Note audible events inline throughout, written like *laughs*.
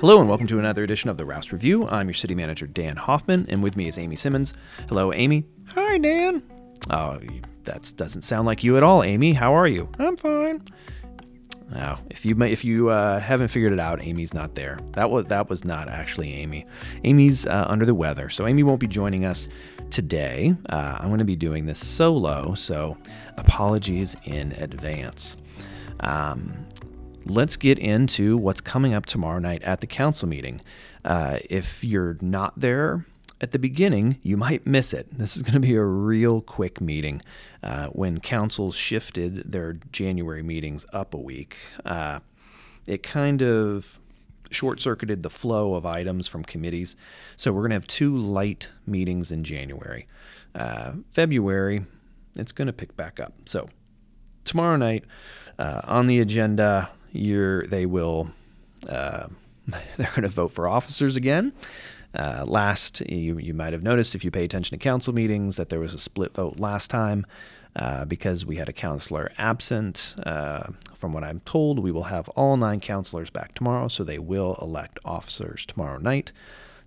Hello and welcome to another edition of the Rouss Review. I'm your city manager, Dan Hoffman, and with me is Amy Simmons. Hello, Amy. Hi, Dan. Oh, that doesn't sound like you at all, Amy. How are you? I'm fine. Now, if you if you uh, haven't figured it out, Amy's not there. That was that was not actually Amy. Amy's uh, under the weather, so Amy won't be joining us today. Uh, I'm going to be doing this solo, so apologies in advance. Um, let's get into what's coming up tomorrow night at the council meeting. Uh, if you're not there, at the beginning, you might miss it. This is going to be a real quick meeting. Uh, when councils shifted their January meetings up a week, uh, it kind of short circuited the flow of items from committees. So we're going to have two light meetings in January. Uh, February, it's going to pick back up. So tomorrow night, uh, on the agenda, you're, they will. Uh, *laughs* they're going to vote for officers again. Uh, last, you, you might have noticed if you pay attention to council meetings that there was a split vote last time uh, because we had a councilor absent. Uh, from what I'm told, we will have all nine councilors back tomorrow, so they will elect officers tomorrow night.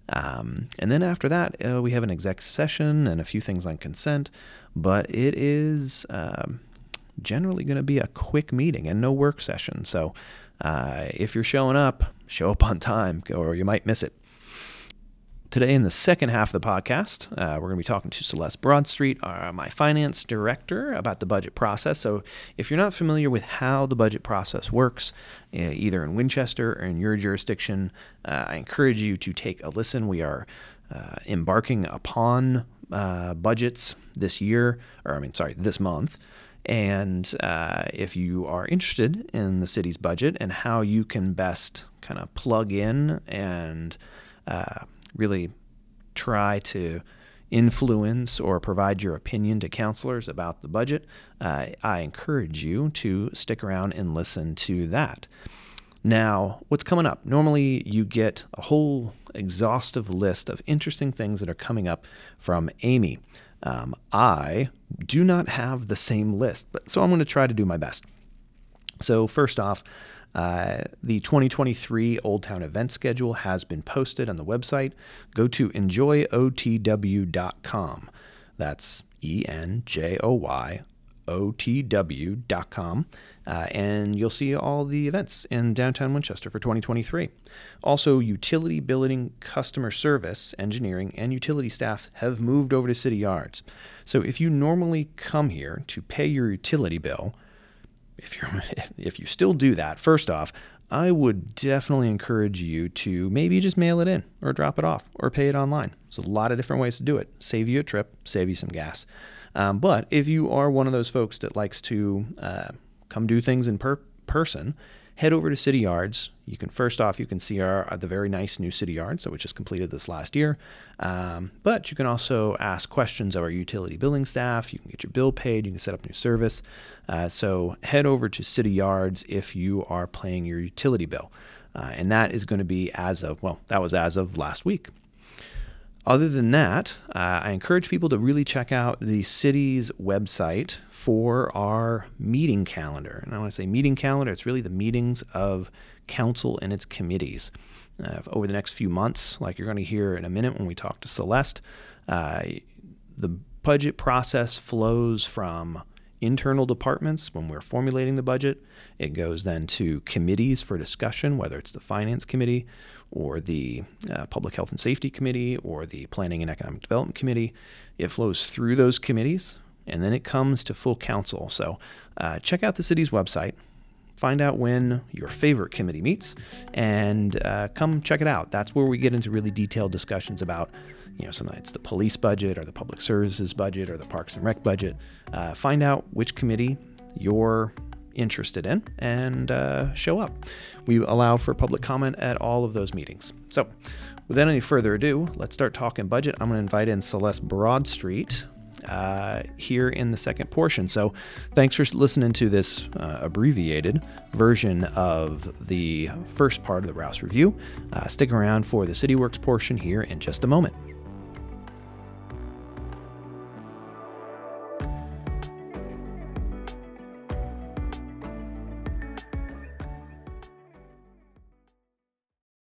Um, and then after that, uh, we have an exec session and a few things on consent, but it is um, generally going to be a quick meeting and no work session. So uh, if you're showing up, show up on time or you might miss it. Today, in the second half of the podcast, uh, we're going to be talking to Celeste Broadstreet, uh, my finance director, about the budget process. So, if you're not familiar with how the budget process works, uh, either in Winchester or in your jurisdiction, uh, I encourage you to take a listen. We are uh, embarking upon uh, budgets this year, or I mean, sorry, this month. And if you are interested in the city's budget and how you can best kind of plug in and really try to influence or provide your opinion to councilors about the budget, uh, I encourage you to stick around and listen to that. Now, what's coming up? Normally, you get a whole exhaustive list of interesting things that are coming up from Amy. Um, I do not have the same list, but so I'm going to try to do my best. So, first off, uh, the 2023 Old Town event schedule has been posted on the website. Go to enjoyotw.com. That's E N J O Y O T W.com. Uh, and you'll see all the events in downtown Winchester for 2023. Also, utility billing, customer service, engineering, and utility staff have moved over to City Yards. So if you normally come here to pay your utility bill, if you *laughs* if you still do that, first off, I would definitely encourage you to maybe just mail it in or drop it off or pay it online. There's a lot of different ways to do it. Save you a trip, save you some gas. Um, but if you are one of those folks that likes to uh, come do things in per- person, head over to City Yards. You can first off, you can see our uh, the very nice new City Yards that we just completed this last year. Um, but you can also ask questions of our utility billing staff. You can get your bill paid. You can set up new service. Uh, so head over to City Yards if you are paying your utility bill, uh, and that is going to be as of well, that was as of last week. Other than that, uh, I encourage people to really check out the city's website for our meeting calendar. And I want to say meeting calendar, it's really the meetings of council and its committees. Uh, over the next few months, like you're going to hear in a minute when we talk to Celeste, uh, the budget process flows from internal departments when we're formulating the budget. It goes then to committees for discussion, whether it's the Finance Committee or the uh, Public Health and Safety Committee or the Planning and Economic Development Committee. It flows through those committees and then it comes to full council. So uh, check out the city's website. Find out when your favorite committee meets and uh, come check it out. That's where we get into really detailed discussions about you know, sometimes it's the police budget or the public services budget or the parks and rec budget. Uh, find out which committee you're interested in and uh, show up. We allow for public comment at all of those meetings. So, without any further ado, let's start talking budget. I'm going to invite in Celeste Broadstreet. Uh, here in the second portion. So, thanks for listening to this uh, abbreviated version of the first part of the Rouss review. Uh, stick around for the CityWorks portion here in just a moment.